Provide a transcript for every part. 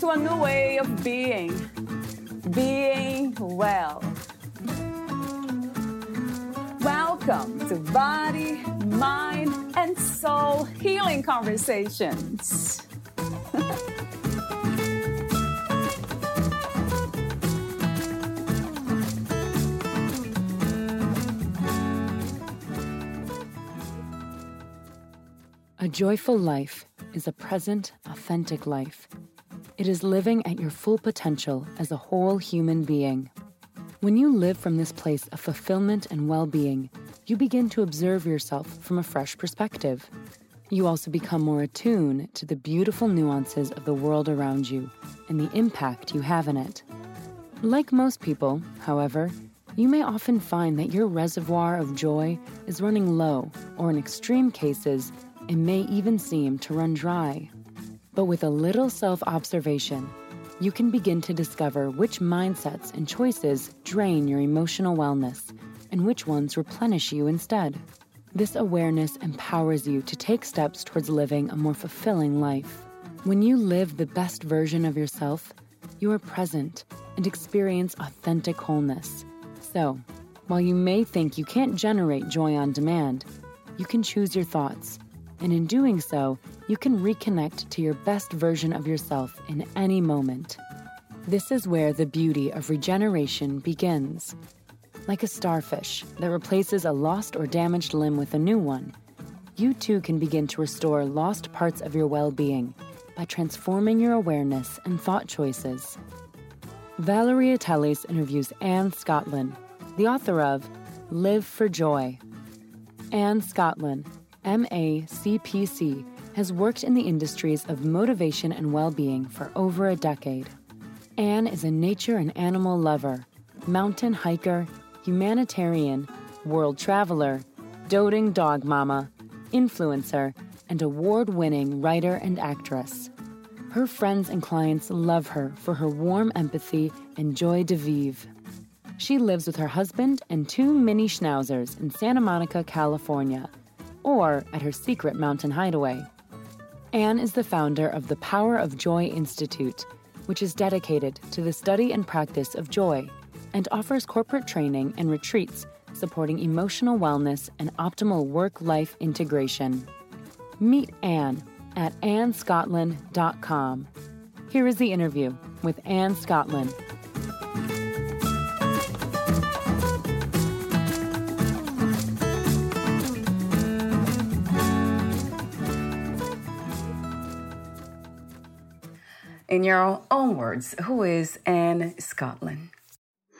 to a new way of being, being well. Welcome to Body, Mind, and Soul Healing Conversations. A joyful life is a present, authentic life. It is living at your full potential as a whole human being. When you live from this place of fulfillment and well being, you begin to observe yourself from a fresh perspective. You also become more attuned to the beautiful nuances of the world around you and the impact you have in it. Like most people, however, you may often find that your reservoir of joy is running low, or in extreme cases, it may even seem to run dry. But with a little self observation, you can begin to discover which mindsets and choices drain your emotional wellness and which ones replenish you instead. This awareness empowers you to take steps towards living a more fulfilling life. When you live the best version of yourself, you are present and experience authentic wholeness. So, while you may think you can't generate joy on demand, you can choose your thoughts and in doing so, you can reconnect to your best version of yourself in any moment. This is where the beauty of regeneration begins. Like a starfish that replaces a lost or damaged limb with a new one, you too can begin to restore lost parts of your well being by transforming your awareness and thought choices. Valeria Teles interviews Anne Scotland, the author of Live for Joy. Anne Scotland MACPC, has worked in the industries of motivation and well being for over a decade. Anne is a nature and animal lover, mountain hiker, humanitarian, world traveler, doting dog mama, influencer, and award winning writer and actress. Her friends and clients love her for her warm empathy and joy de vivre. She lives with her husband and two mini schnauzers in Santa Monica, California or at her secret mountain hideaway. Anne is the founder of the Power of Joy Institute, which is dedicated to the study and practice of joy and offers corporate training and retreats supporting emotional wellness and optimal work life integration. Meet Anne at annescotland.com. Here is the interview with Anne Scotland. In your own words, who is Anne Scotland?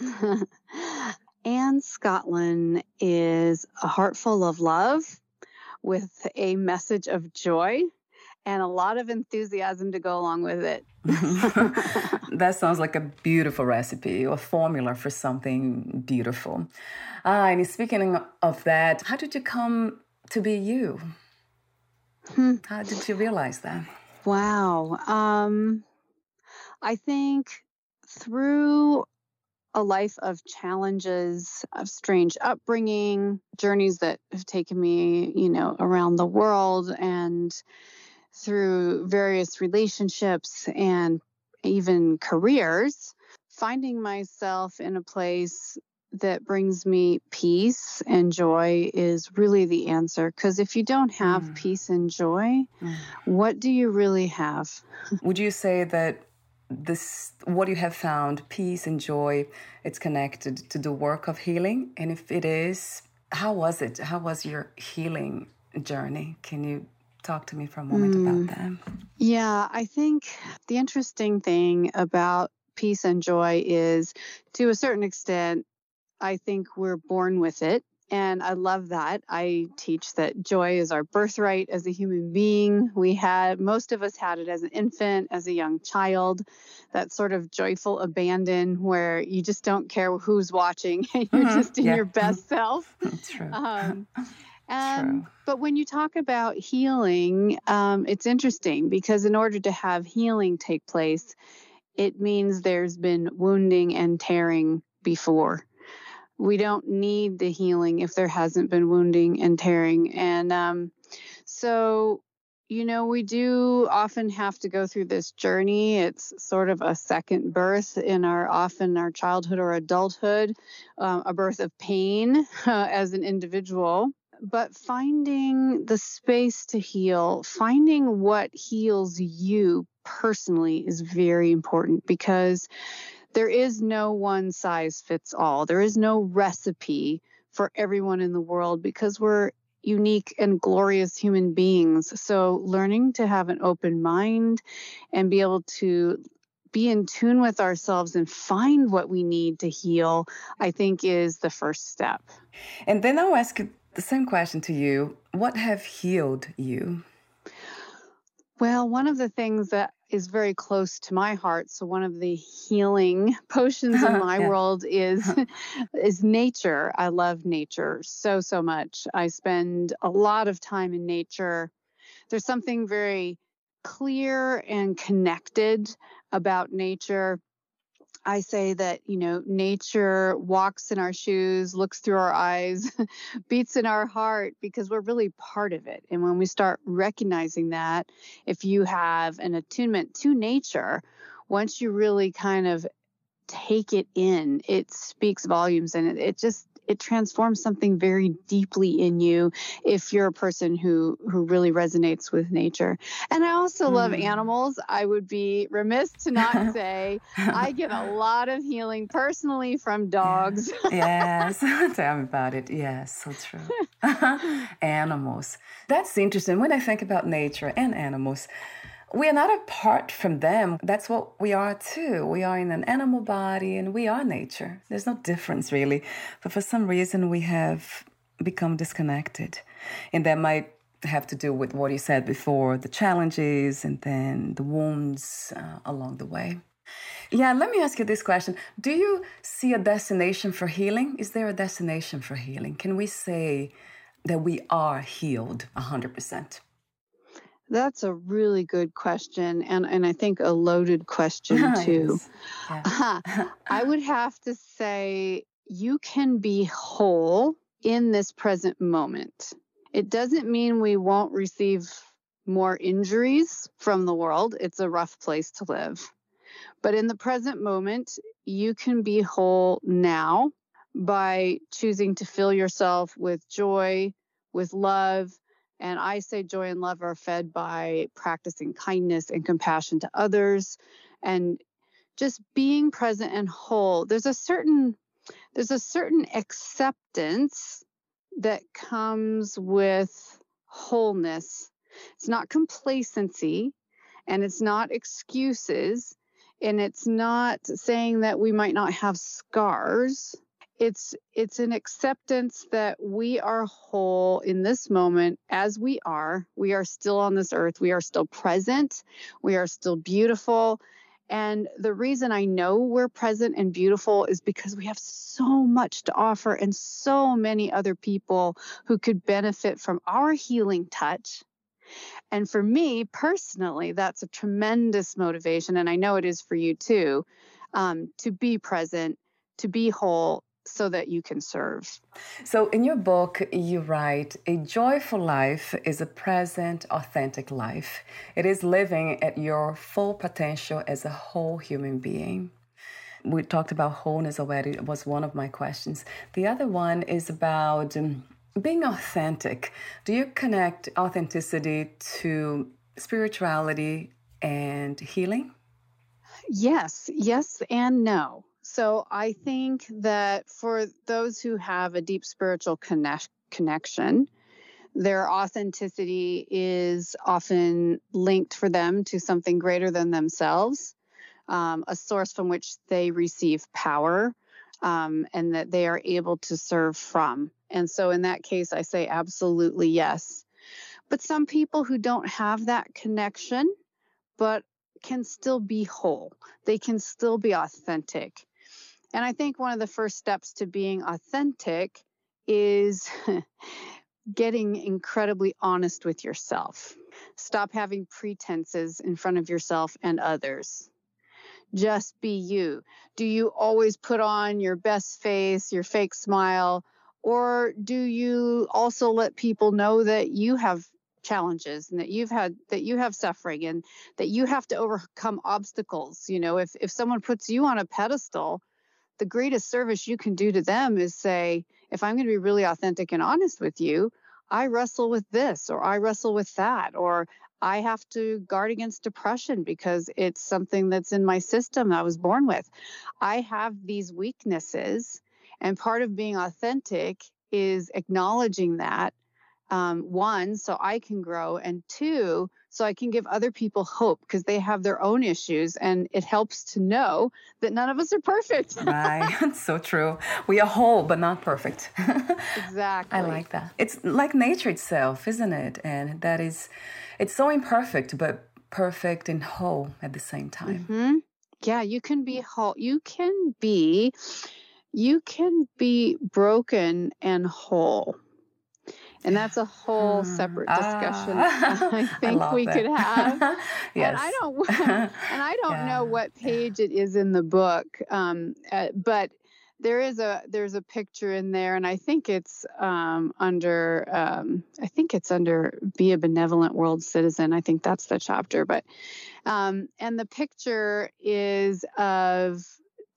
Anne Scotland is a heart full of love with a message of joy and a lot of enthusiasm to go along with it. that sounds like a beautiful recipe or formula for something beautiful. Ah, and speaking of that, how did you come to be you? Hmm. How did you realize that? Wow. Um, I think through a life of challenges, of strange upbringing, journeys that have taken me, you know, around the world and through various relationships and even careers, finding myself in a place that brings me peace and joy is really the answer. Because if you don't have mm. peace and joy, mm. what do you really have? Would you say that this what you have found peace and joy it's connected to the work of healing. And if it is how was it? How was your healing journey? Can you talk to me for a moment mm. about that? Yeah i think the interesting thing about peace and joy is to a certain extent i think we're born with it and I love that. I teach that joy is our birthright as a human being. We had, most of us had it as an infant, as a young child, that sort of joyful abandon where you just don't care who's watching. You're mm-hmm. just in yeah. your best self. That's true. Um, um, but when you talk about healing, um, it's interesting because in order to have healing take place, it means there's been wounding and tearing before we don't need the healing if there hasn't been wounding and tearing. And um, so, you know, we do often have to go through this journey. It's sort of a second birth in our often our childhood or adulthood, uh, a birth of pain uh, as an individual. But finding the space to heal, finding what heals you personally is very important because there is no one size fits all. There is no recipe for everyone in the world because we're unique and glorious human beings. So, learning to have an open mind and be able to be in tune with ourselves and find what we need to heal, I think is the first step. And then I'll ask the same question to you What have healed you? Well, one of the things that is very close to my heart. So one of the healing potions in my yeah. world is uh-huh. is nature. I love nature so so much. I spend a lot of time in nature. There's something very clear and connected about nature I say that, you know, nature walks in our shoes, looks through our eyes, beats in our heart because we're really part of it. And when we start recognizing that, if you have an attunement to nature, once you really kind of take it in, it speaks volumes and it, it just it transforms something very deeply in you if you're a person who who really resonates with nature. And I also mm. love animals. I would be remiss to not say I get a lot of healing personally from dogs. yes, tell me about it. Yes, so true. animals. That's interesting. When I think about nature and animals, we are not apart from them. That's what we are too. We are in an animal body and we are nature. There's no difference really. But for some reason, we have become disconnected. And that might have to do with what you said before the challenges and then the wounds uh, along the way. Yeah, let me ask you this question. Do you see a destination for healing? Is there a destination for healing? Can we say that we are healed 100%? That's a really good question, and, and I think a loaded question too. Yeah. Uh-huh. I would have to say you can be whole in this present moment. It doesn't mean we won't receive more injuries from the world. It's a rough place to live. But in the present moment, you can be whole now by choosing to fill yourself with joy, with love, and I say joy and love are fed by practicing kindness and compassion to others and just being present and whole. There's a certain there's a certain acceptance that comes with wholeness. It's not complacency and it's not excuses and it's not saying that we might not have scars it's it's an acceptance that we are whole in this moment as we are. We are still on this earth. We are still present. We are still beautiful. And the reason i know we're present and beautiful is because we have so much to offer and so many other people who could benefit from our healing touch. And for me personally that's a tremendous motivation and i know it is for you too um, to be present to be whole so that you can serve. So, in your book, you write A joyful life is a present, authentic life. It is living at your full potential as a whole human being. We talked about wholeness already, it was one of my questions. The other one is about um, being authentic. Do you connect authenticity to spirituality and healing? Yes, yes, and no. So I think that for those who have a deep spiritual connect, connection, their authenticity is often linked for them to something greater than themselves, um, a source from which they receive power. um, and that they are able to serve from. And so in that case, I say absolutely yes. But some people who don't have that connection, but can still be whole, they can still be authentic. And I think one of the first steps to being authentic is getting incredibly honest with yourself. Stop having pretenses in front of yourself and others. Just be you. Do you always put on your best face, your fake smile, or do you also let people know that you have challenges and that you've had that you have suffering and that you have to overcome obstacles you know if if someone puts you on a pedestal the greatest service you can do to them is say if i'm going to be really authentic and honest with you i wrestle with this or i wrestle with that or I have to guard against depression because it's something that's in my system I was born with. I have these weaknesses, and part of being authentic is acknowledging that um, one, so I can grow, and two, so I can give other people hope because they have their own issues, and it helps to know that none of us are perfect. right, That's so true. We are whole, but not perfect. exactly. I like that. It's like nature itself, isn't it? And that is, it's so imperfect, but perfect and whole at the same time. Mm-hmm. Yeah, you can be whole. You can be, you can be broken and whole and that's a whole separate discussion ah, I think I we that. could have. yes. And I don't and I don't yeah. know what page it is in the book, um, uh, but there is a there's a picture in there, and I think it's um, under um, I think it's under be a benevolent world citizen. I think that's the chapter, but um, and the picture is of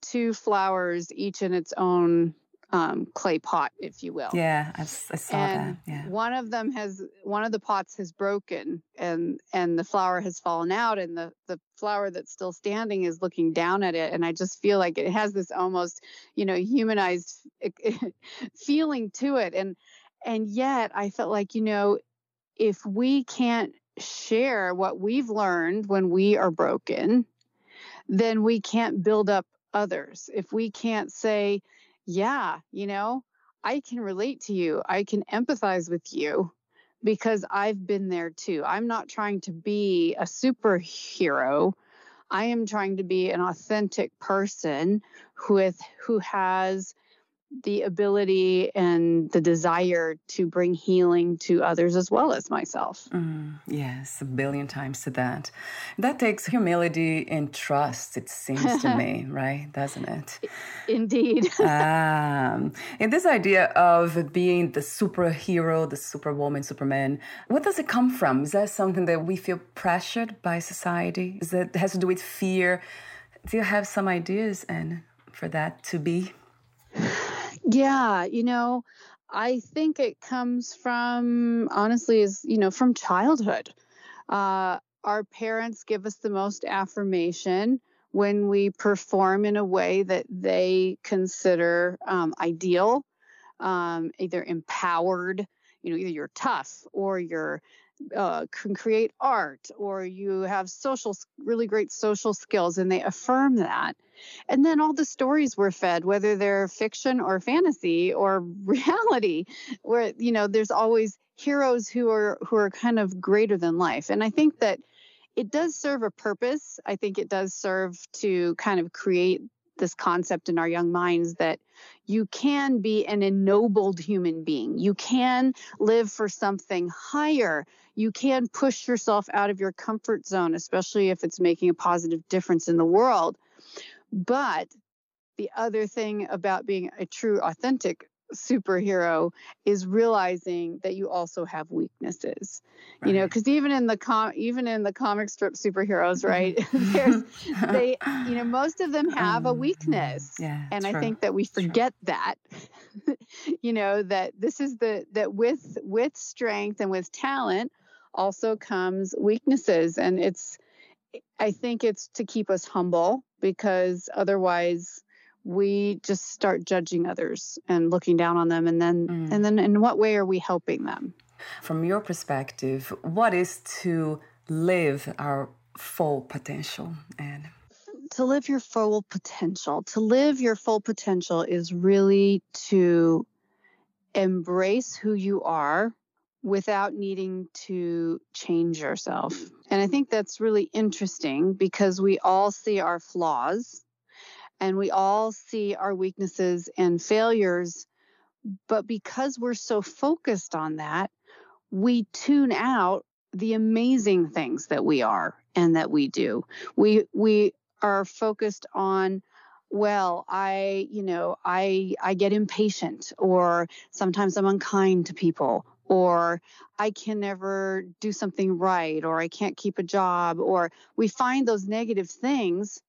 two flowers, each in its own um, clay pot, if you will. Yeah, I, I saw and that. Yeah. One of them has one of the pots has broken, and and the flower has fallen out, and the the flower that's still standing is looking down at it, and I just feel like it has this almost you know humanized feeling to it, and and yet I felt like you know if we can't share what we've learned when we are broken, then we can't build up others. If we can't say yeah, you know, I can relate to you. I can empathize with you because I've been there too. I'm not trying to be a superhero. I am trying to be an authentic person with who has the ability and the desire to bring healing to others as well as myself. Mm, yes, a billion times to that. That takes humility and trust, it seems to me, right? Doesn't it? Indeed. um, and this idea of being the superhero, the superwoman, superman, what does it come from? Is that something that we feel pressured by society? Is that has to do with fear? Do you have some ideas and for that to be? Yeah, you know, I think it comes from honestly is you know from childhood. Uh, our parents give us the most affirmation when we perform in a way that they consider um, ideal, um, either empowered. You know, either you're tough or you're uh, can create art or you have social really great social skills and they affirm that. And then all the stories were fed whether they're fiction or fantasy or reality where you know there's always heroes who are who are kind of greater than life. And i think that it does serve a purpose. I think it does serve to kind of create this concept in our young minds that you can be an ennobled human being. You can live for something higher. You can push yourself out of your comfort zone, especially if it's making a positive difference in the world. But the other thing about being a true, authentic superhero is realizing that you also have weaknesses right. you know because even in the com even in the comic strip superheroes right there's they you know most of them have a um, weakness yeah and true. i think that we forget true. that you know that this is the that with with strength and with talent also comes weaknesses and it's i think it's to keep us humble because otherwise we just start judging others and looking down on them and then mm. and then in what way are we helping them from your perspective what is to live our full potential and to live your full potential. To live your full potential is really to embrace who you are without needing to change yourself. And I think that's really interesting because we all see our flaws and we all see our weaknesses and failures. But because we're so focused on that, we tune out the amazing things that we are and that we do. We we are focused on well i you know i i get impatient or sometimes i'm unkind to people or i can never do something right or i can't keep a job or we find those negative things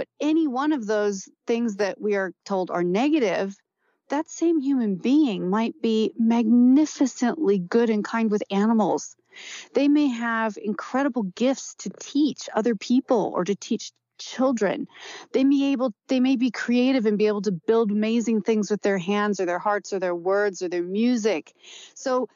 but any one of those things that we are told are negative that same human being might be magnificently good and kind with animals they may have incredible gifts to teach other people or to teach children. They may able they may be creative and be able to build amazing things with their hands or their hearts or their words or their music. So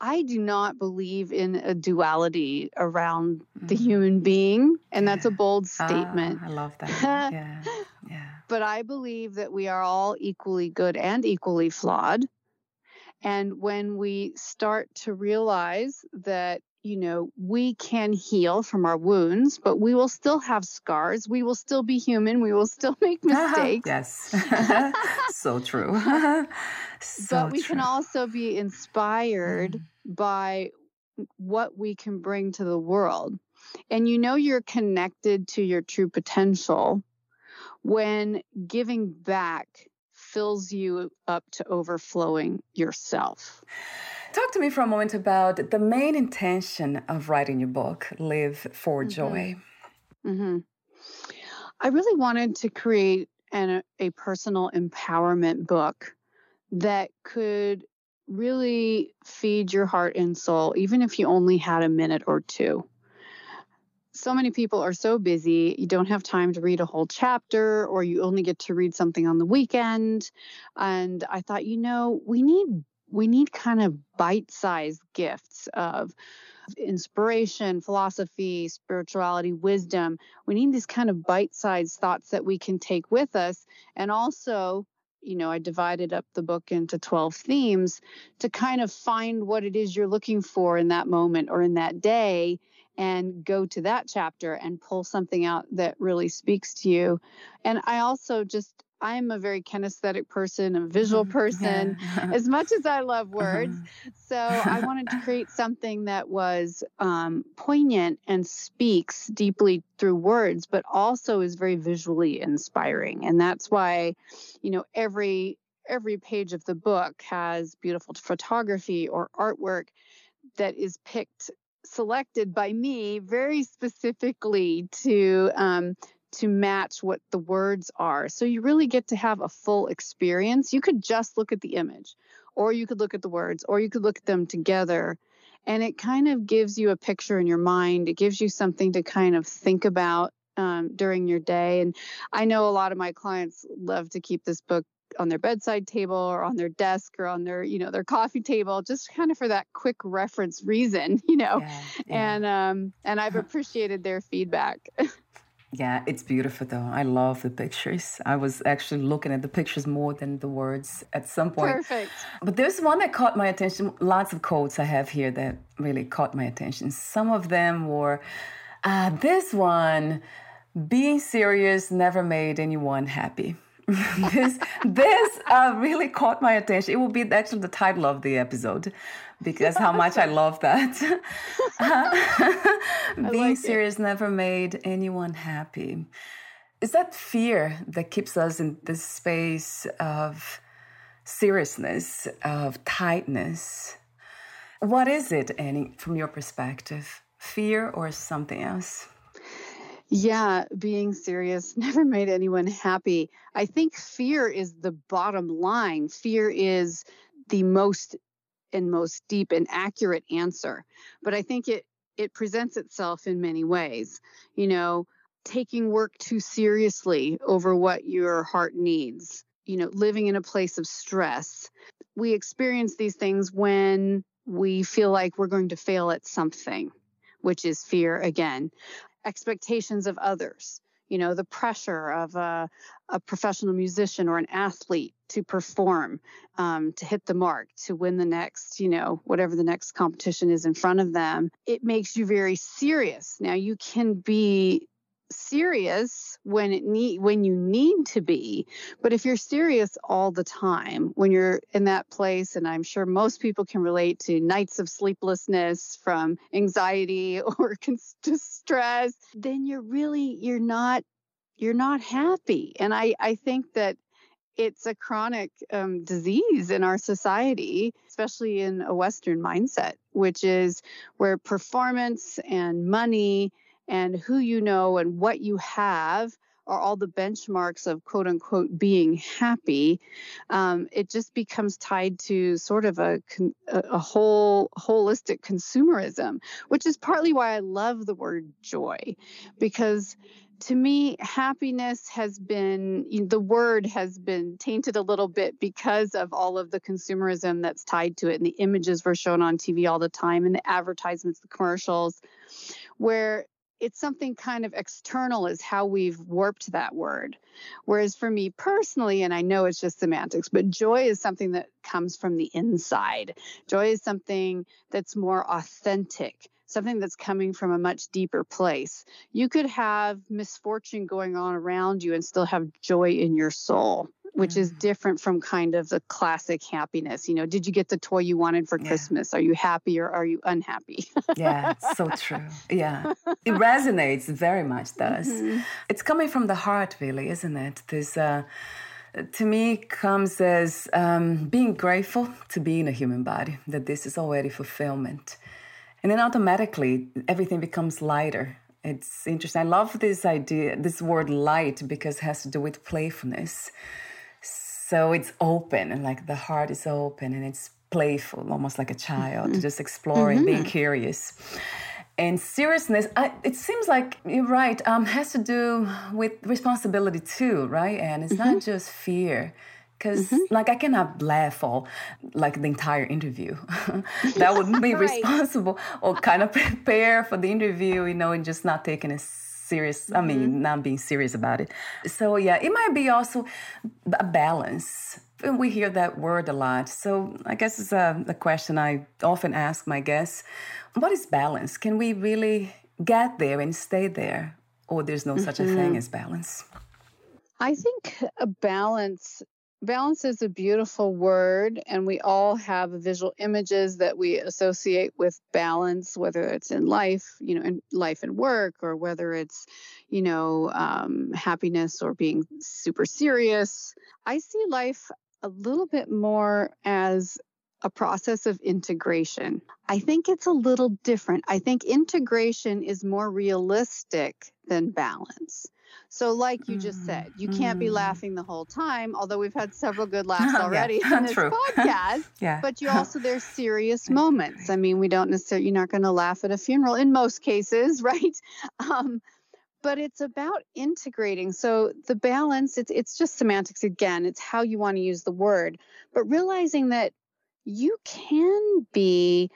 I do not believe in a duality around mm-hmm. the human being, and yeah. that's a bold statement. Ah, I love that. yeah. Yeah. But I believe that we are all equally good and equally flawed. And when we start to realize that you know, we can heal from our wounds, but we will still have scars. We will still be human. We will still make mistakes. yes. so true. so but we true. can also be inspired mm. by what we can bring to the world. And you know, you're connected to your true potential when giving back fills you up to overflowing yourself. Talk to me for a moment about the main intention of writing your book, Live for mm-hmm. Joy. Mm-hmm. I really wanted to create an, a personal empowerment book that could really feed your heart and soul, even if you only had a minute or two. So many people are so busy, you don't have time to read a whole chapter, or you only get to read something on the weekend. And I thought, you know, we need we need kind of bite-sized gifts of inspiration, philosophy, spirituality, wisdom. We need these kind of bite-sized thoughts that we can take with us and also you know, I divided up the book into 12 themes to kind of find what it is you're looking for in that moment or in that day and go to that chapter and pull something out that really speaks to you. And I also just I'm a very kinesthetic person, a visual mm-hmm. person, yeah. as much as I love words. Uh-huh. So I wanted to create something that was um, poignant and speaks deeply through words, but also is very visually inspiring. And that's why, you know, every every page of the book has beautiful photography or artwork that is picked selected by me very specifically to um, to match what the words are. So you really get to have a full experience. You could just look at the image, or you could look at the words, or you could look at them together. And it kind of gives you a picture in your mind. It gives you something to kind of think about um, during your day. And I know a lot of my clients love to keep this book on their bedside table or on their desk or on their you know their coffee table just kind of for that quick reference reason you know yeah, yeah. and um and i've appreciated their feedback Yeah, it's beautiful though. I love the pictures. I was actually looking at the pictures more than the words at some point. Perfect. But there's one that caught my attention. Lots of quotes I have here that really caught my attention. Some of them were uh, this one being serious never made anyone happy. this this uh, really caught my attention. It will be actually the title of the episode because how much I love that. Being like serious it. never made anyone happy. Is that fear that keeps us in this space of seriousness, of tightness? What is it, Annie, from your perspective? Fear or something else? Yeah, being serious never made anyone happy. I think fear is the bottom line. Fear is the most and most deep and accurate answer. But I think it it presents itself in many ways. You know, taking work too seriously over what your heart needs, you know, living in a place of stress. We experience these things when we feel like we're going to fail at something, which is fear again expectations of others. you know, the pressure of a, a professional musician or an athlete to perform, um, to hit the mark, to win the next, you know, whatever the next competition is in front of them. It makes you very serious. Now, you can be serious when it need when you need to be but if you're serious all the time when you're in that place and i'm sure most people can relate to nights of sleeplessness from anxiety or distress then you're really you're not you're not happy. And i i think that it's a chronic um, disease in our society, especially in a Western mindset, which is where performance and money and who you know and what you have are all the benchmarks of quote unquote being happy, um, it just becomes tied to sort of a, a whole holistic consumerism, which is partly why I love the word joy, because to me, happiness has been, the word has been tainted a little bit because of all of the consumerism that's tied to it and the images we're shown on TV all the time and the advertisements, the commercials, where it's something kind of external is how we've warped that word. Whereas for me personally and i know it's just semantics but joy is something that comes from the inside. Joy is something that's more authentic something that's coming from a much deeper place you could have misfortune going on around you and still have joy in your soul which is different from kind of the classic happiness. You know, did you get the toy you wanted for yeah. Christmas? Are you happy or are you unhappy? yeah, so true. Yeah, it resonates very much. Does mm-hmm. it's coming from the heart, really, isn't it? This. Uh, to me comes as um, being grateful to be in a human body that this is already fulfillment and then automatically everything becomes lighter it's interesting i love this idea this word light because it has to do with playfulness so it's open and like the heart is open and it's playful, almost like a child, mm-hmm. just exploring, mm-hmm. being curious. And seriousness, I, it seems like you're right, um, has to do with responsibility too, right? And it's mm-hmm. not just fear because mm-hmm. like i cannot laugh all like the entire interview that wouldn't be right. responsible or kind of prepare for the interview you know and just not taking it serious i mean mm-hmm. not being serious about it so yeah it might be also a balance and we hear that word a lot so i guess it's a, a question i often ask my guests what is balance can we really get there and stay there or there's no mm-hmm. such a thing mm-hmm. as balance I think a balance balance is a beautiful word and we all have visual images that we associate with balance whether it's in life you know in life and work or whether it's you know um, happiness or being super serious i see life a little bit more as a process of integration. I think it's a little different. I think integration is more realistic than balance. So, like you just said, you can't be mm-hmm. laughing the whole time, although we've had several good laughs already yeah, in this true. podcast. yeah. But you also, there's serious moments. I mean, we don't necessarily, you're not going to laugh at a funeral in most cases, right? Um, but it's about integrating. So the balance, it's it's just semantics again. It's how you want to use the word, but realizing that you can be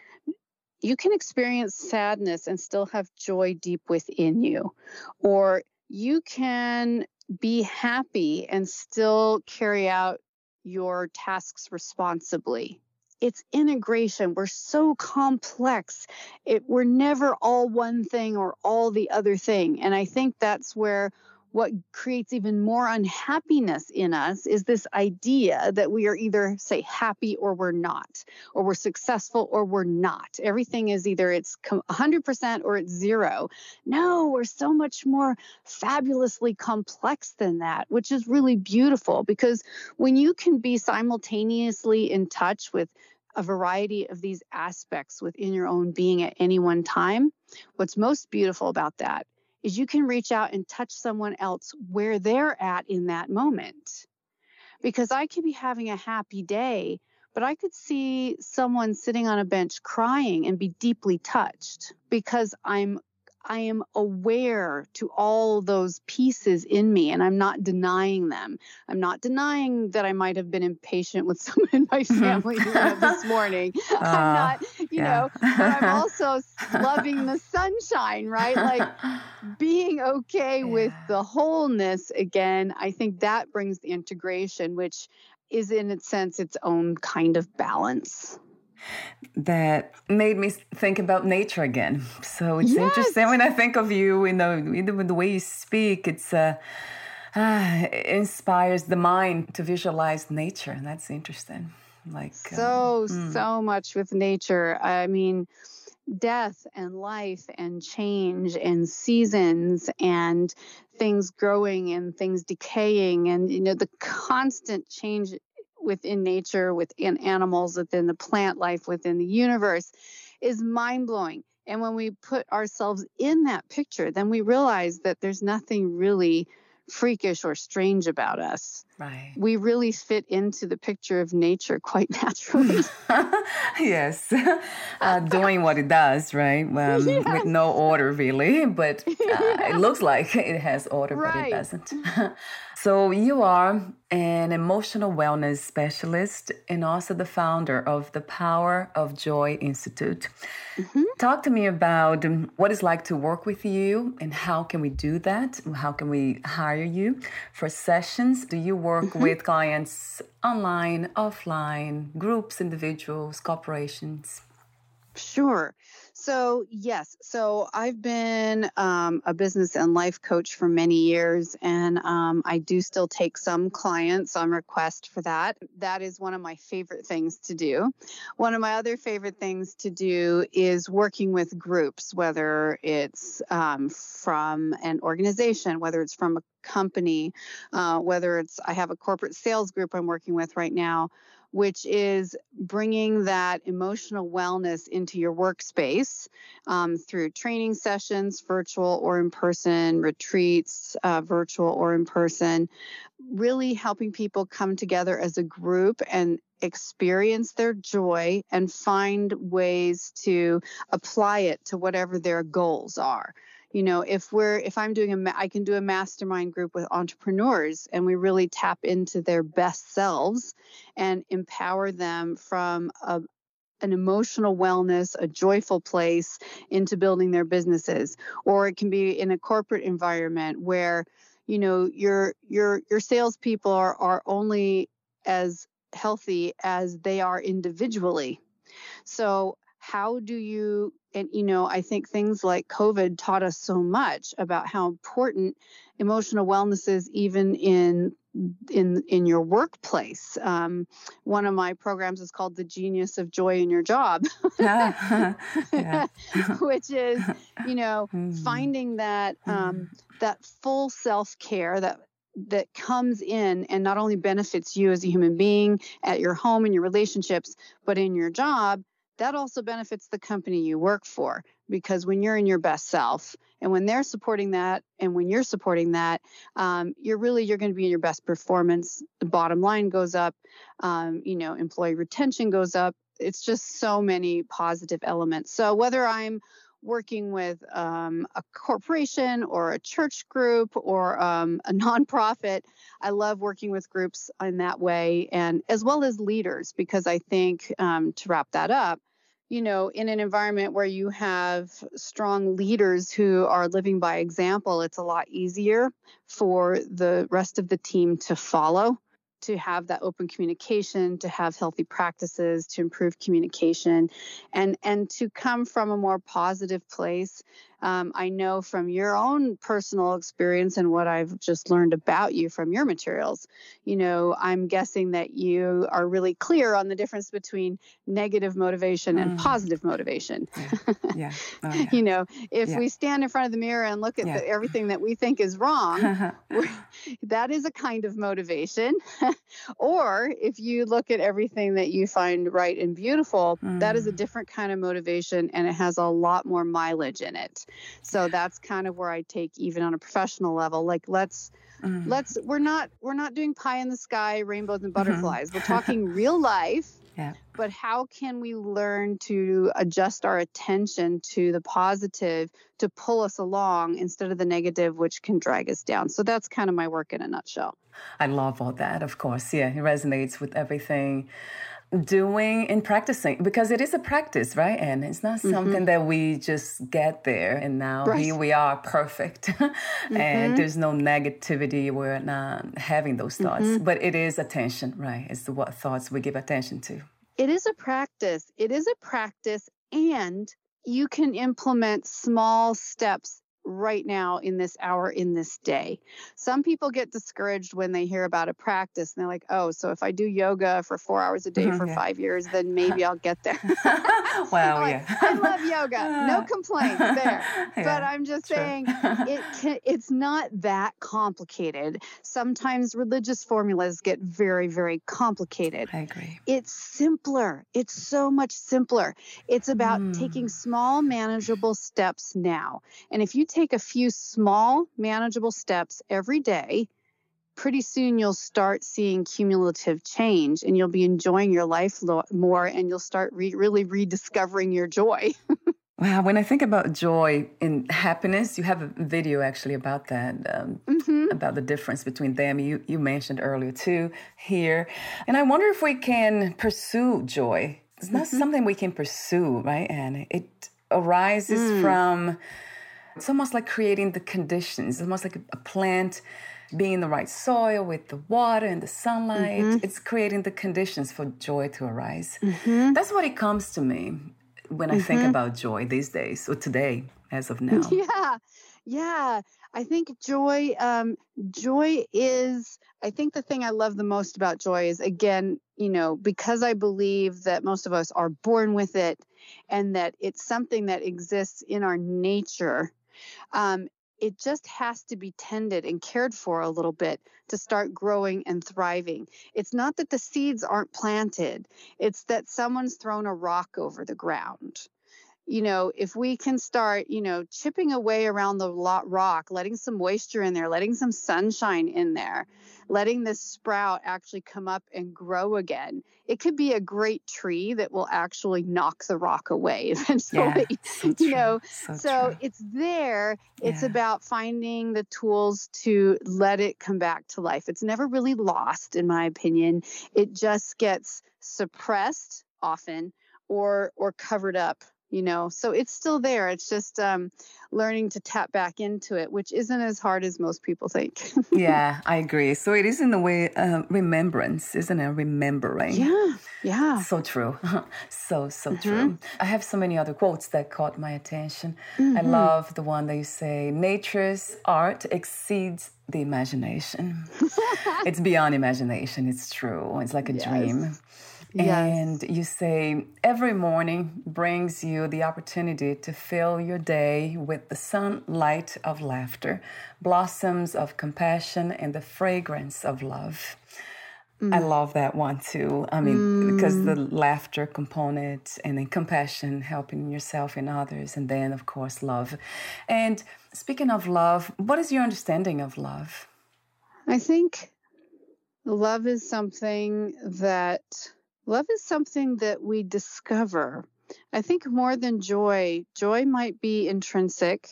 you can experience sadness and still have joy deep within you or you can be happy and still carry out your tasks responsibly. It's integration. We're so complex. It, we're never all one thing or all the other thing. And I think that's where what creates even more unhappiness in us is this idea that we are either say happy or we're not or we're successful or we're not. Everything is either it's 100% or it's zero. No we're so much more fabulously complex than that which is really beautiful because when you can be simultaneously in touch with a variety of these aspects within your own being at any one time what's most beautiful about that is you can reach out and touch someone else where they're at in that moment. Because I could be having a happy day, but I could see someone sitting on a bench crying and be deeply touched because I'm I am aware to all those pieces in me and I'm not denying them. I'm not denying that I might have been impatient with someone in my mm-hmm. family this morning. Uh. I'm not you yeah. know, but I'm also loving the sunshine, right? Like being okay yeah. with the wholeness again. I think that brings the integration, which is in its sense its own kind of balance that made me think about nature again. So it's yes. interesting when I think of you, you know, even the way you speak, it's uh, uh, inspires the mind to visualize nature, and that's interesting. Like so, um, so much with nature. I mean, death and life and change and seasons and things growing and things decaying and you know the constant change within nature, within animals, within the plant life, within the universe is mind blowing. And when we put ourselves in that picture, then we realize that there's nothing really freakish or strange about us. Right. We really fit into the picture of nature quite naturally. yes. Uh, doing what it does, right? Um, yes. With no order, really. But uh, yeah. it looks like it has order, right. but it doesn't. So you are an emotional wellness specialist and also the founder of the Power of Joy Institute. Mm-hmm. Talk to me about what it's like to work with you and how can we do that? How can we hire you for sessions? Do you work mm-hmm. with clients online, offline, groups, individuals, corporations? Sure. So, yes. So, I've been um, a business and life coach for many years, and um, I do still take some clients on request for that. That is one of my favorite things to do. One of my other favorite things to do is working with groups, whether it's um, from an organization, whether it's from a company, uh, whether it's I have a corporate sales group I'm working with right now which is bringing that emotional wellness into your workspace um, through training sessions, virtual or in person, retreats, uh, virtual or in person, really helping people come together as a group and experience their joy and find ways to apply it to whatever their goals are you know if we're if i'm doing a i can do a mastermind group with entrepreneurs and we really tap into their best selves and empower them from a, an emotional wellness, a joyful place into building their businesses. Or it can be in a corporate environment where, you know, your your your salespeople are are only as healthy as they are individually. So how do you and you know i think things like covid taught us so much about how important emotional wellness is even in in in your workplace um, one of my programs is called the genius of joy in your job which is you know mm-hmm. finding that um, mm-hmm. that full self-care that that comes in and not only benefits you as a human being at your home and your relationships but in your job that also benefits the company you work for because when you're in your best self and when they're supporting that and when you're supporting that um, you're really you're going to be in your best performance the bottom line goes up um, you know employee retention goes up it's just so many positive elements so whether i'm working with um, a corporation or a church group or um, a nonprofit. I love working with groups in that way, and as well as leaders, because I think um, to wrap that up, you know, in an environment where you have strong leaders who are living by example, it's a lot easier for the rest of the team to follow to have that open communication to have healthy practices to improve communication and and to come from a more positive place um, I know from your own personal experience and what I've just learned about you from your materials, you know, I'm guessing that you are really clear on the difference between negative motivation and mm. positive motivation. Yeah. yeah. Oh, yeah. you know, if yeah. we stand in front of the mirror and look at the, everything that we think is wrong, that is a kind of motivation. or if you look at everything that you find right and beautiful, mm. that is a mm. different kind of motivation and it has a lot more mileage in it. So that's kind of where I take even on a professional level. Like let's mm. let's we're not we're not doing pie in the sky, rainbows and mm-hmm. butterflies. Mm-hmm. We're talking real life. Yeah. But how can we learn to adjust our attention to the positive to pull us along instead of the negative, which can drag us down? So that's kind of my work in a nutshell. I love all that, of course. Yeah, it resonates with everything doing and practicing because it is a practice, right? And it's not mm-hmm. something mm-hmm. that we just get there and now right. here we are perfect mm-hmm. and there's no negativity. We're not having those thoughts, mm-hmm. but it is attention, right? It's what thoughts we give attention to. It is a practice. It is a practice and you can implement small steps right now in this hour in this day. Some people get discouraged when they hear about a practice and they're like, oh, so if I do yoga for four hours a day mm-hmm, for yeah. five years, then maybe I'll get there. wow, like, yeah. I love yoga. No complaints there. Yeah, but I'm just saying it can, it's not that complicated. Sometimes religious formulas get very, very complicated. I agree. It's simpler. It's so much simpler. It's about mm. taking small, manageable steps now. And if you take a few small, manageable steps every day, pretty soon you'll start seeing cumulative change and you'll be enjoying your life lo- more and you'll start re- really rediscovering your joy. wow, when I think about joy and happiness, you have a video actually about that, um, mm-hmm. about the difference between them. You, you mentioned earlier too here. And I wonder if we can pursue joy. It's not mm-hmm. something we can pursue, right? And it arises mm. from it's almost like creating the conditions, it's almost like a, plant being in the right soil with the water and the sunlight. Mm-hmm. It's creating the conditions for joy to arise. Mm-hmm. That's what it comes to me when I mm-hmm. think about joy these days, or today, as of now. Yeah, yeah. I think joy, um, joy is. I think the thing I love the most about joy is again, you know, because I believe that most of us are born with it, and that it's something that exists in our nature um, it just has to be tended and cared for a little bit to start growing and thriving. It's not that the seeds aren't planted, it's that someone's thrown a rock over the ground you know, if we can start, you know, chipping away around the rock, letting some moisture in there, letting some sunshine in there, letting this sprout actually come up and grow again, it could be a great tree that will actually knock the rock away eventually. Yeah, so you know, so, so it's there. It's yeah. about finding the tools to let it come back to life. It's never really lost, in my opinion. It just gets suppressed often or or covered up you know so it's still there it's just um, learning to tap back into it which isn't as hard as most people think. Yeah i agree so it is in a way uh, remembrance isn't it? Remembering. Yeah yeah. So true so so mm-hmm. true i have so many other quotes that caught my attention. Mm-hmm. i love the one that you say nature's art exceeds the imagination. It's beyond imagination it's true it's like a yes. dream and you say every morning brings you the opportunity to fill your day with the sunlight of laughter, blossoms of compassion, and the fragrance of love. Mm. I love that one too. I mean, mm. because the laughter component and then compassion, helping yourself and others, and then, of course, love. And speaking of love, what is your understanding of love? I think love is something that Love is something that we discover. I think more than joy, joy might be intrinsic.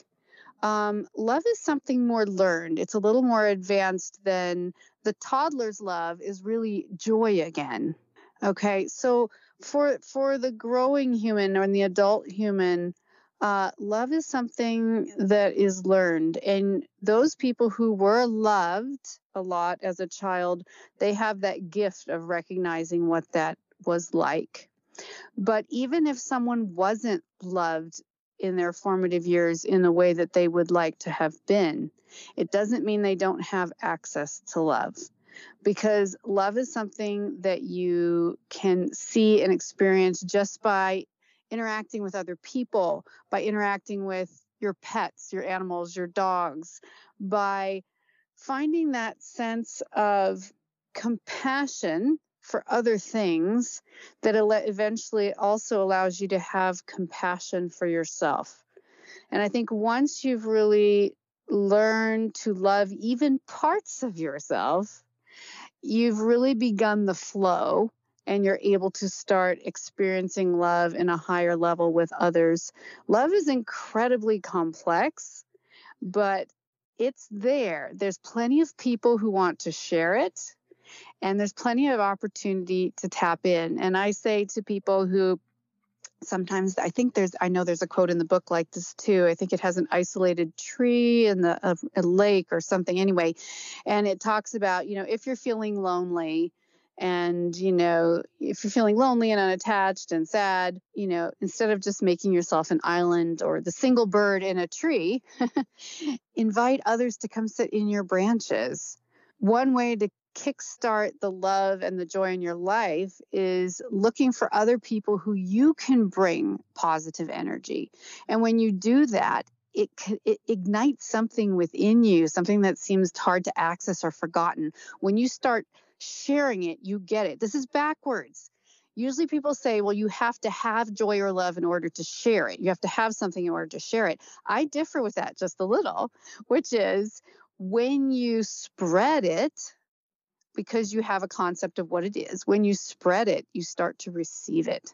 Um, love is something more learned. It's a little more advanced than the toddler's love is really joy again. Okay, so for for the growing human or the adult human, uh, love is something that is learned, and those people who were loved a lot as a child, they have that gift of recognizing what that was like. But even if someone wasn't loved in their formative years in the way that they would like to have been, it doesn't mean they don't have access to love. Because love is something that you can see and experience just by interacting with other people, by interacting with your pets, your animals, your dogs, by finding that sense of compassion for other things that eventually also allows you to have compassion for yourself. And I think once you've really learned to love even parts of yourself, you've really begun the flow and you're able to start experiencing love in a higher level with others. Love is incredibly complex, but it's there. There's plenty of people who want to share it And there's plenty of opportunity to tap in. And I say to people who sometimes I think there's I know there's a quote in the book like this too. I think it has an isolated tree in the a, a lake or something anyway. And it talks about, you know, if you're feeling lonely, and, you know, if you're feeling lonely and unattached and sad, you know, instead of just making yourself an island or the single bird in a tree, invite others to come sit in your branches. One way to kickstart the love and the joy in your life is looking for other people who you can bring positive energy. And when you do that, it, it ignites something within you, something that seems hard to access or forgotten. When you start sharing it, you get it. This is backwards. Usually people say, well, you have to have joy or love in order to share it. You have to have something in order to share it. I differ with that just a little, which is when you spread it, because you have a concept of what it is, when you spread it, you start to receive it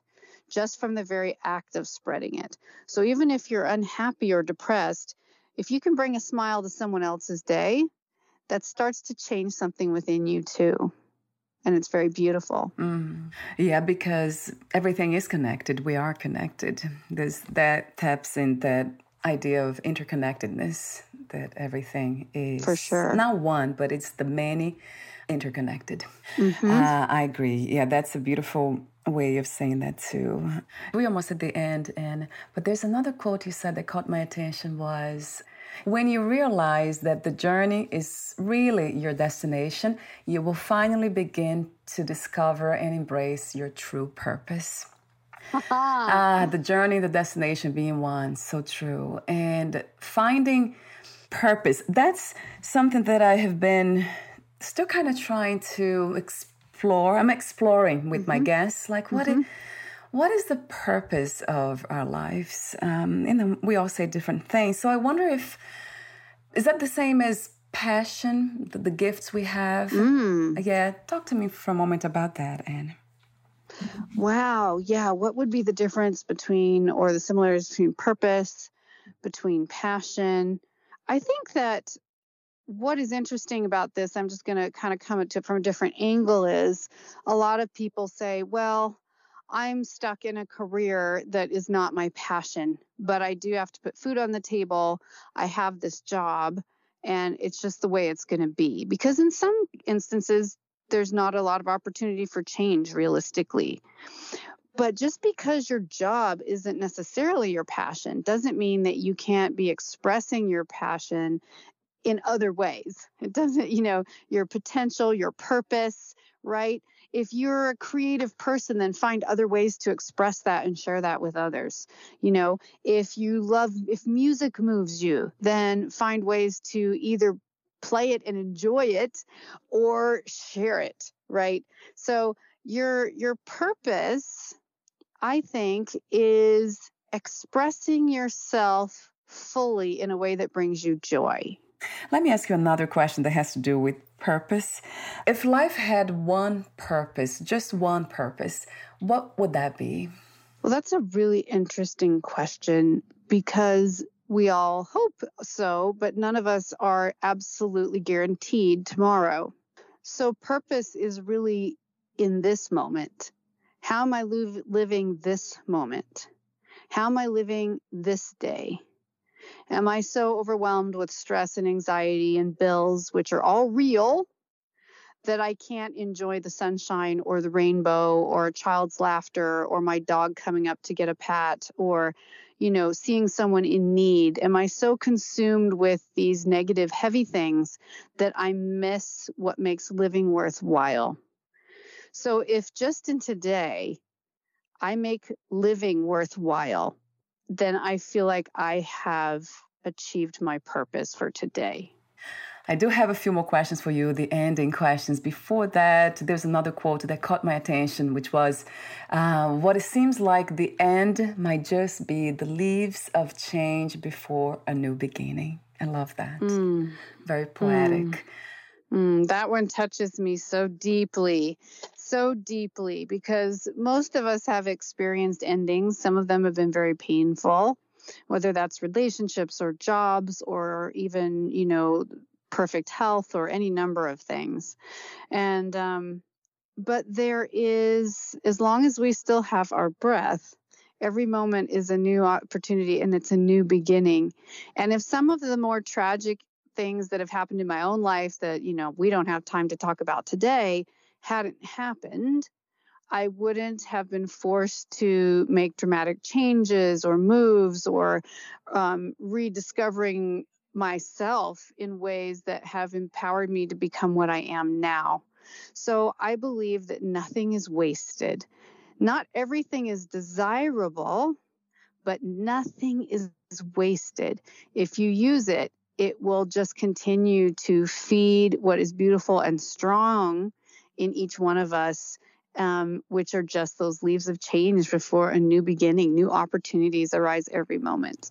just from the very act of spreading it. So even if you're unhappy or depressed, if you can bring a smile to someone else's day, that starts to change something within you too. And it's very beautiful. Mm. Yeah, because everything is connected. We are connected. There's that taps in that idea of interconnectedness that everything is for sure not one, but it's the many interconnected. Mm-hmm. Uh, I agree. Yeah, that's a beautiful way of saying that too. We're almost at the end, and but there's another quote you said that caught my attention was when you realize that the journey is really your destination, you will finally begin to discover and embrace your true purpose. uh, the journey, the destination being one, so true. And finding purpose, that's something that I have been still kind of trying to explore. I'm exploring with mm-hmm. my guests, like what mm-hmm. it, what is the purpose of our lives? Um, and then we all say different things. So I wonder if is that the same as passion, the, the gifts we have? Mm. Yeah, talk to me for a moment about that, Anne. Wow. Yeah. What would be the difference between, or the similarities between purpose, between passion? I think that what is interesting about this, I'm just going to kind of come it from a different angle, is a lot of people say, well, I'm stuck in a career that is not my passion, but I do have to put food on the table. I have this job, and it's just the way it's going to be. Because in some instances, there's not a lot of opportunity for change realistically. But just because your job isn't necessarily your passion doesn't mean that you can't be expressing your passion in other ways. It doesn't, you know, your potential, your purpose, right? If you're a creative person then find other ways to express that and share that with others. You know if you love if music moves you then find ways to either play it and enjoy it or share it right? So your your purpose i think is expressing yourself fully in a way that brings you joy let me ask you another question that has to do with purpose. If life had one purpose, just one purpose, what would that be? Well, that's a really interesting question because we all hope so, but none of us are absolutely guaranteed tomorrow. So, purpose is really in this moment. How am I li- living this moment? How am I living this day? Am I so overwhelmed with stress and anxiety and bills, which are all real, that I can't enjoy the sunshine or the rainbow or a child's laughter or my dog coming up to get a pat or, you know, seeing someone in need? Am I so consumed with these negative, heavy things that I miss what makes living worthwhile? So, if just in today I make living worthwhile, then I feel like I have achieved my purpose for today. I do have a few more questions for you, the ending questions. Before that, there's another quote that caught my attention, which was uh, What it seems like the end might just be the leaves of change before a new beginning. I love that. Mm. Very poetic. Mm. Mm, that one touches me so deeply so deeply because most of us have experienced endings. Some of them have been very painful, whether that's relationships or jobs or even, you know, perfect health or any number of things. And, um, but there is, as long as we still have our breath, every moment is a new opportunity and it's a new beginning. And if some of the more tragic things that have happened in my own life that, you know, we don't have time to talk about today hadn't happened, I wouldn't have been forced to make dramatic changes or moves or um, rediscovering myself in ways that have empowered me to become what I am now. So I believe that nothing is wasted. Not everything is desirable, but nothing is wasted. If you use it, it will just continue to feed what is beautiful and strong in each one of us, um, which are just those leaves of change before a new beginning. New opportunities arise every moment.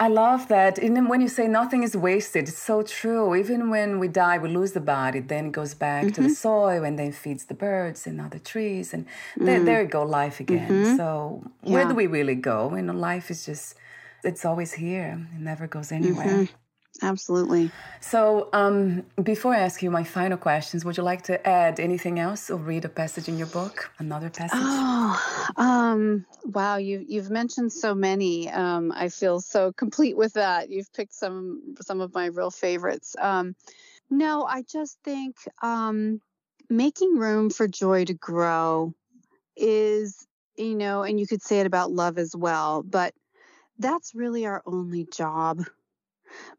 I love that. And when you say nothing is wasted, it's so true. Even when we die, we lose the body, then it goes back mm-hmm. to the mm-hmm. soil and then feeds the birds and other trees. And mm. there, there you go, life again. Mm-hmm. So yeah. where do we really go? You know, life is just, it's always here. It never goes anywhere. Mm-hmm. Absolutely. So, um, before I ask you my final questions, would you like to add anything else or read a passage in your book? Another passage? Oh, um, wow! You you've mentioned so many. Um, I feel so complete with that. You've picked some some of my real favorites. Um, no, I just think um, making room for joy to grow is, you know, and you could say it about love as well, but that's really our only job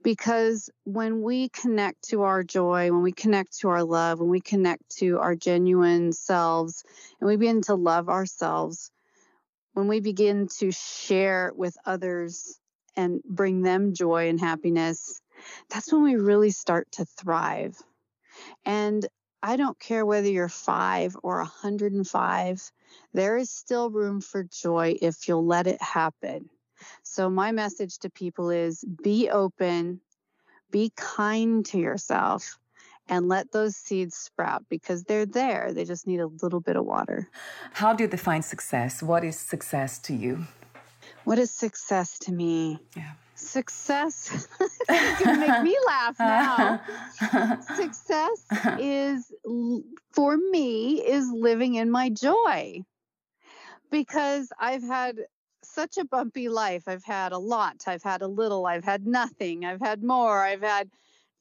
because when we connect to our joy, when we connect to our love, when we connect to our genuine selves, and we begin to love ourselves, when we begin to share with others and bring them joy and happiness, that's when we really start to thrive. And I don't care whether you're five or 105, there is still room for joy if you'll let it happen. So, my message to people is be open, be kind to yourself, and let those seeds sprout because they're there. They just need a little bit of water. How do you define success? What is success to you? What is success to me? Yeah. Success is going to make me laugh now. success is, for me, is living in my joy because I've had such a bumpy life. I've had a lot, I've had a little, I've had nothing, I've had more, I've had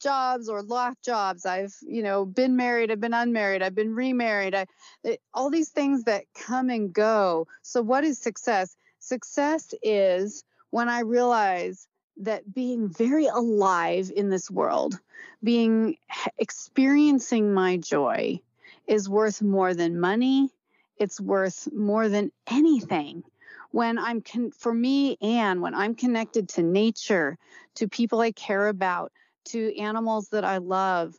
jobs or lost jobs. I've, you know, been married, I've been unmarried, I've been remarried. I it, all these things that come and go. So what is success? Success is when I realize that being very alive in this world, being experiencing my joy is worth more than money. It's worth more than anything when I'm con- for me and when I'm connected to nature, to people I care about, to animals that I love,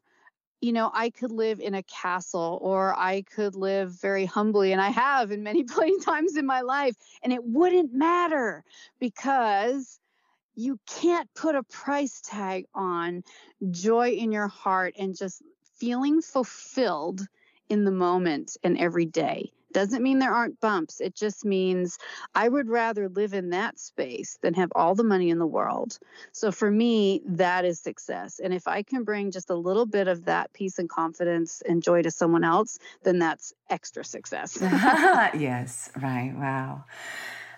you know, I could live in a castle or I could live very humbly, and I have in many many times in my life, and it wouldn't matter because you can't put a price tag on joy in your heart and just feeling fulfilled in the moment and every day. Doesn't mean there aren't bumps. It just means I would rather live in that space than have all the money in the world. So for me, that is success. And if I can bring just a little bit of that peace and confidence and joy to someone else, then that's extra success. yes, right. Wow.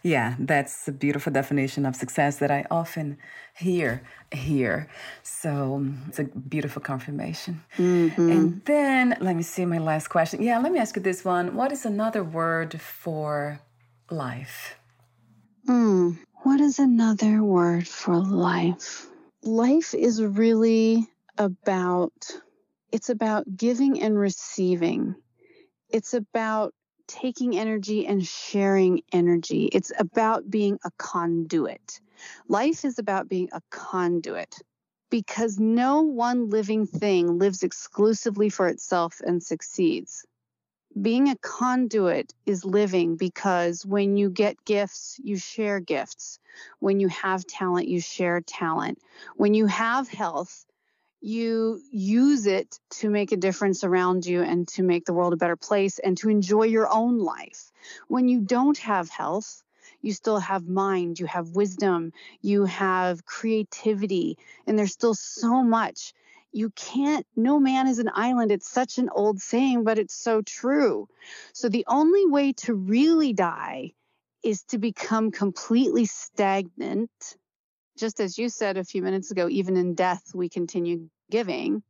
Yeah, that's a beautiful definition of success that I often hear here. So it's a beautiful confirmation. Mm-hmm. And then let me see my last question. Yeah, let me ask you this one. What is another word for life? Hmm. What is another word for life? Life is really about it's about giving and receiving. It's about taking energy and sharing energy. It's about being a conduit. Life is about being a conduit because no one living thing lives exclusively for itself and succeeds. Being a conduit is living because when you get gifts, you share gifts. When you have talent, you share talent. When you have health, you use it to make a difference around you and to make the world a better place and to enjoy your own life. When you don't have health, you still have mind, you have wisdom, you have creativity, and there's still so much you can't, no man is an island. It's such an old saying, but it's so true. So the only way to really die is to become completely stagnant. Just as you said a few minutes ago, even in death, we continue giving.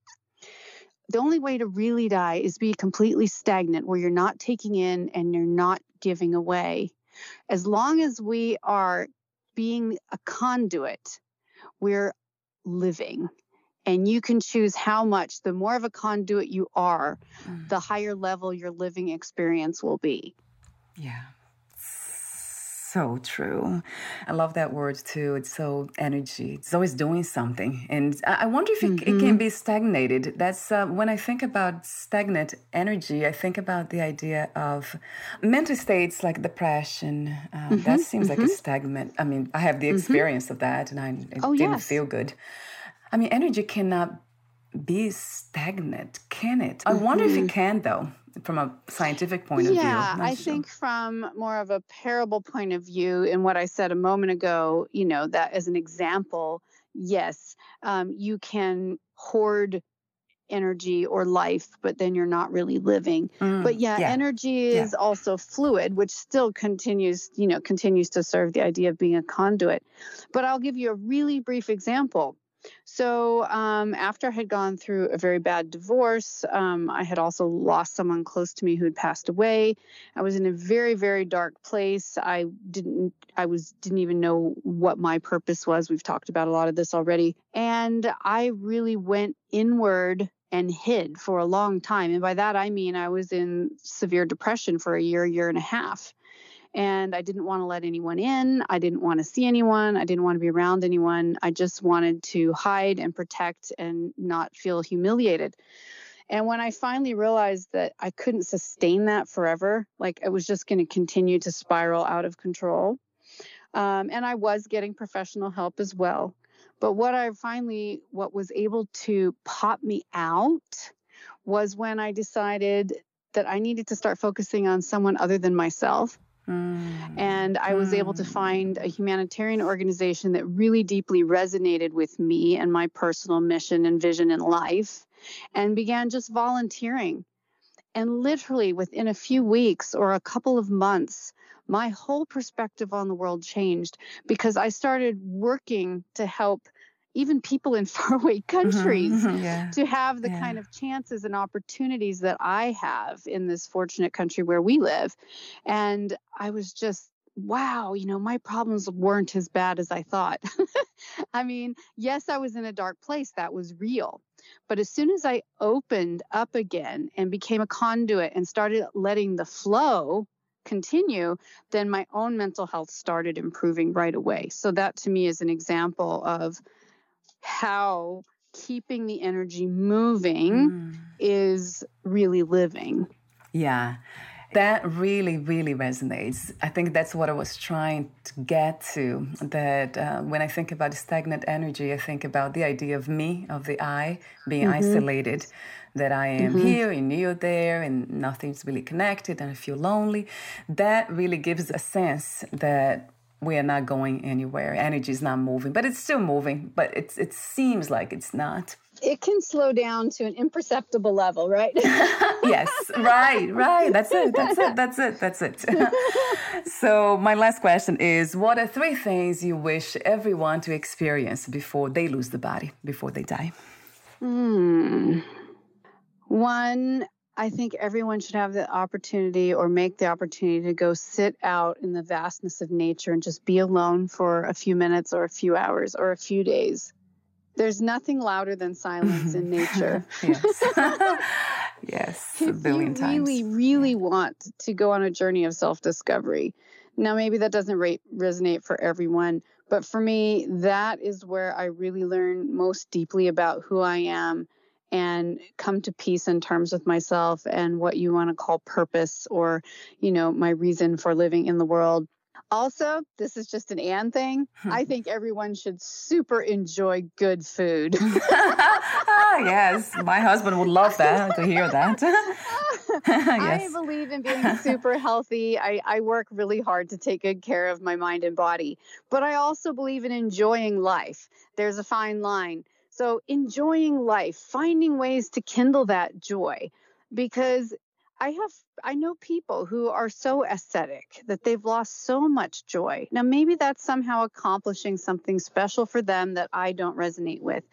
The only way to really die is be completely stagnant, where you're not taking in and you're not giving away. As long as we are being a conduit, we're living. And you can choose how much. The more of a conduit you are, mm. the higher level your living experience will be. Yeah so true. I love that word too. It's so energy. It's always doing something. And I wonder if it, mm-hmm. it can mm-hmm. be stagnated. That's uh, when I think about stagnant energy, I think about the idea of mental states like depression. Um, mm-hmm. That seems mm-hmm. like a mm-hmm. stagnant. I mean, I have the mm-hmm. experience of that and I it oh, didn't yes. feel good. I mean, energy cannot be stagnant, can it? I wonder if it can, though from a scientific point of yeah, view. Yeah, I sure. think from more of a parable point of view, in what I said a moment ago, you know, that as an example, yes, um, you can hoard energy or life, but then you're not really living. Mm, but yeah, yeah, energy is yeah. also fluid, which still continues, you know, continues to serve the idea of being a conduit. But I'll give you a really brief example. So, um, after I had gone through a very bad divorce, um, I had also lost someone close to me who had passed away. I was in a very, very dark place. I didn't, I was, didn't even know what my purpose was. We've talked about a lot of this already. And I really went inward and hid for a long time. And by that, I mean I was in severe depression for a year, year and a half and I didn't want to let anyone in. I didn't want to see anyone. I didn't want to be around anyone. I just wanted to hide and protect and not feel humiliated. And when I finally realized that I couldn't sustain that forever, like it was just going to continue to spiral out of control. Um, and I was getting professional help as well. But what I finally, what was able to pop me out was when I decided that I needed to start focusing on someone other than myself Mm. And I was able to mm. find a humanitarian organization that really deeply resonated with me and my personal mission and vision in life and began just volunteering. And literally within a few weeks or a couple of months, my whole perspective on the world changed because I started working to help even people in faraway mm-hmm, countries mm-hmm, yeah. to have the yeah. kind of chances and opportunities that I have in this fortunate country where we live. And I was just, wow, you know, my problems weren't as bad as I thought. I mean, yes, I was in a dark place, that was real. But as soon as I opened up again and became a conduit and started letting the flow continue, then my own mental health started improving right away. So that to me is an example of how keeping the energy moving mm. is really living. Yeah. That really, really resonates. I think that's what I was trying to get to. That uh, when I think about stagnant energy, I think about the idea of me, of the I, being mm-hmm. isolated. That I am mm-hmm. here and you're there, and nothing's really connected, and I feel lonely. That really gives a sense that we are not going anywhere. Energy is not moving, but it's still moving. But it's it seems like it's not. It can slow down to an imperceptible level, right? yes, right, right. That's it. That's it. That's it. That's it. so my last question is: What are three things you wish everyone to experience before they lose the body, before they die? Hmm. One, I think everyone should have the opportunity or make the opportunity to go sit out in the vastness of nature and just be alone for a few minutes or a few hours or a few days. There's nothing louder than silence in nature. yes. yes. if you times. really, really want to go on a journey of self discovery, now maybe that doesn't rate, resonate for everyone, but for me, that is where I really learn most deeply about who I am and come to peace in terms with myself and what you want to call purpose or, you know, my reason for living in the world. Also, this is just an and thing. I think everyone should super enjoy good food. ah, yes, my husband would love that to hear that. yes. I believe in being super healthy. I, I work really hard to take good care of my mind and body, but I also believe in enjoying life. There's a fine line So, enjoying life, finding ways to kindle that joy because I have I know people who are so aesthetic that they've lost so much joy. Now maybe that's somehow accomplishing something special for them that I don't resonate with.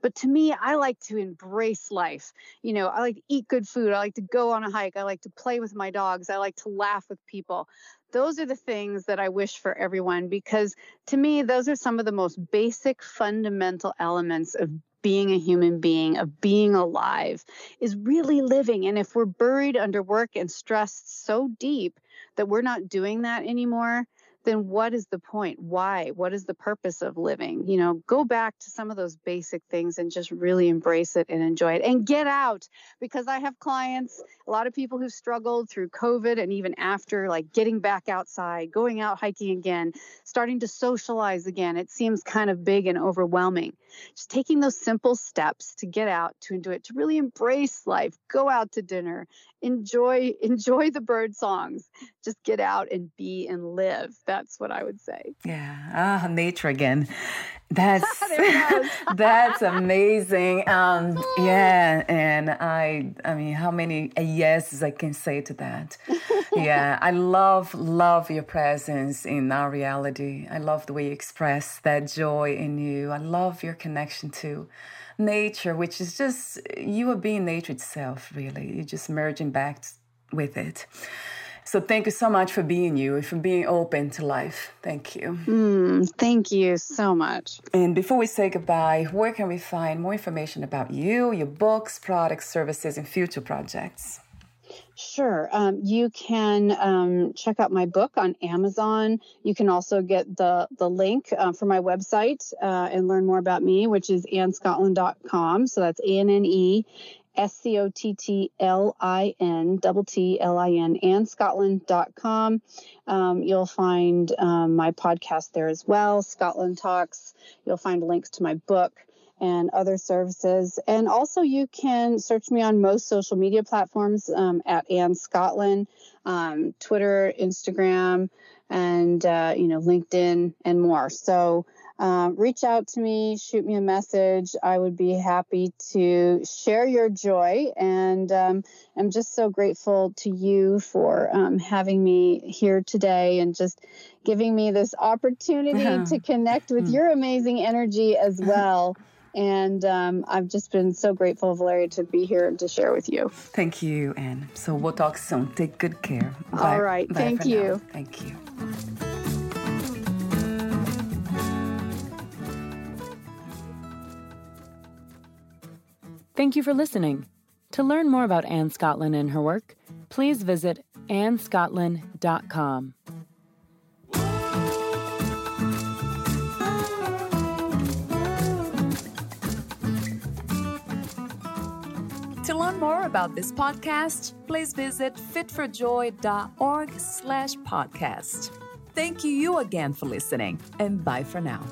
But to me, I like to embrace life. You know, I like to eat good food, I like to go on a hike, I like to play with my dogs, I like to laugh with people. Those are the things that I wish for everyone because to me those are some of the most basic fundamental elements of being a human being, of being alive, is really living. And if we're buried under work and stress so deep that we're not doing that anymore, then what is the point? Why? What is the purpose of living? You know, go back to some of those basic things and just really embrace it and enjoy it and get out because I have clients, a lot of people who struggled through COVID and even after, like getting back outside, going out hiking again, starting to socialize again. It seems kind of big and overwhelming. Just taking those simple steps to get out, to enjoy it, to really embrace life, go out to dinner, enjoy enjoy the bird songs just get out and be and live. That's what i would say. Yeah. Ah nature again. That's that's amazing. Um yeah and i i mean how many yeses i can say to that? Yeah i love love your presence in our reality. I love the way you express that joy in you. I love your connection to nature, which is just you are being nature itself, really. You're just merging back with it. So thank you so much for being you, and for being open to life. Thank you. Mm, thank you so much. And before we say goodbye, where can we find more information about you, your books, products, services, and future projects? Sure. Um, you can um, check out my book on Amazon. You can also get the, the link uh, for my website uh, and learn more about me, which is annescottlin.com. So that's A N N E S C O T T L I N, double T L I N, annescottlin.com. Um, you'll find um, my podcast there as well, Scottlin Talks. You'll find links to my book and other services. And also, you can search me on most social media platforms um, at Anne Scottlin, um, Twitter, Instagram, and uh, you know LinkedIn and more. So. Um, reach out to me, shoot me a message. I would be happy to share your joy. And um, I'm just so grateful to you for um, having me here today and just giving me this opportunity to connect with mm. your amazing energy as well. And um, I've just been so grateful, Valeria, to be here and to share with you. Thank you, Anne. So we'll talk soon. Take good care. Bye. All right. Bye Thank you. Now. Thank you. Thank you for listening. To learn more about Anne Scottlin and her work, please visit annescottlin.com. To learn more about this podcast, please visit fitforjoy.org slash podcast. Thank you again for listening, and bye for now.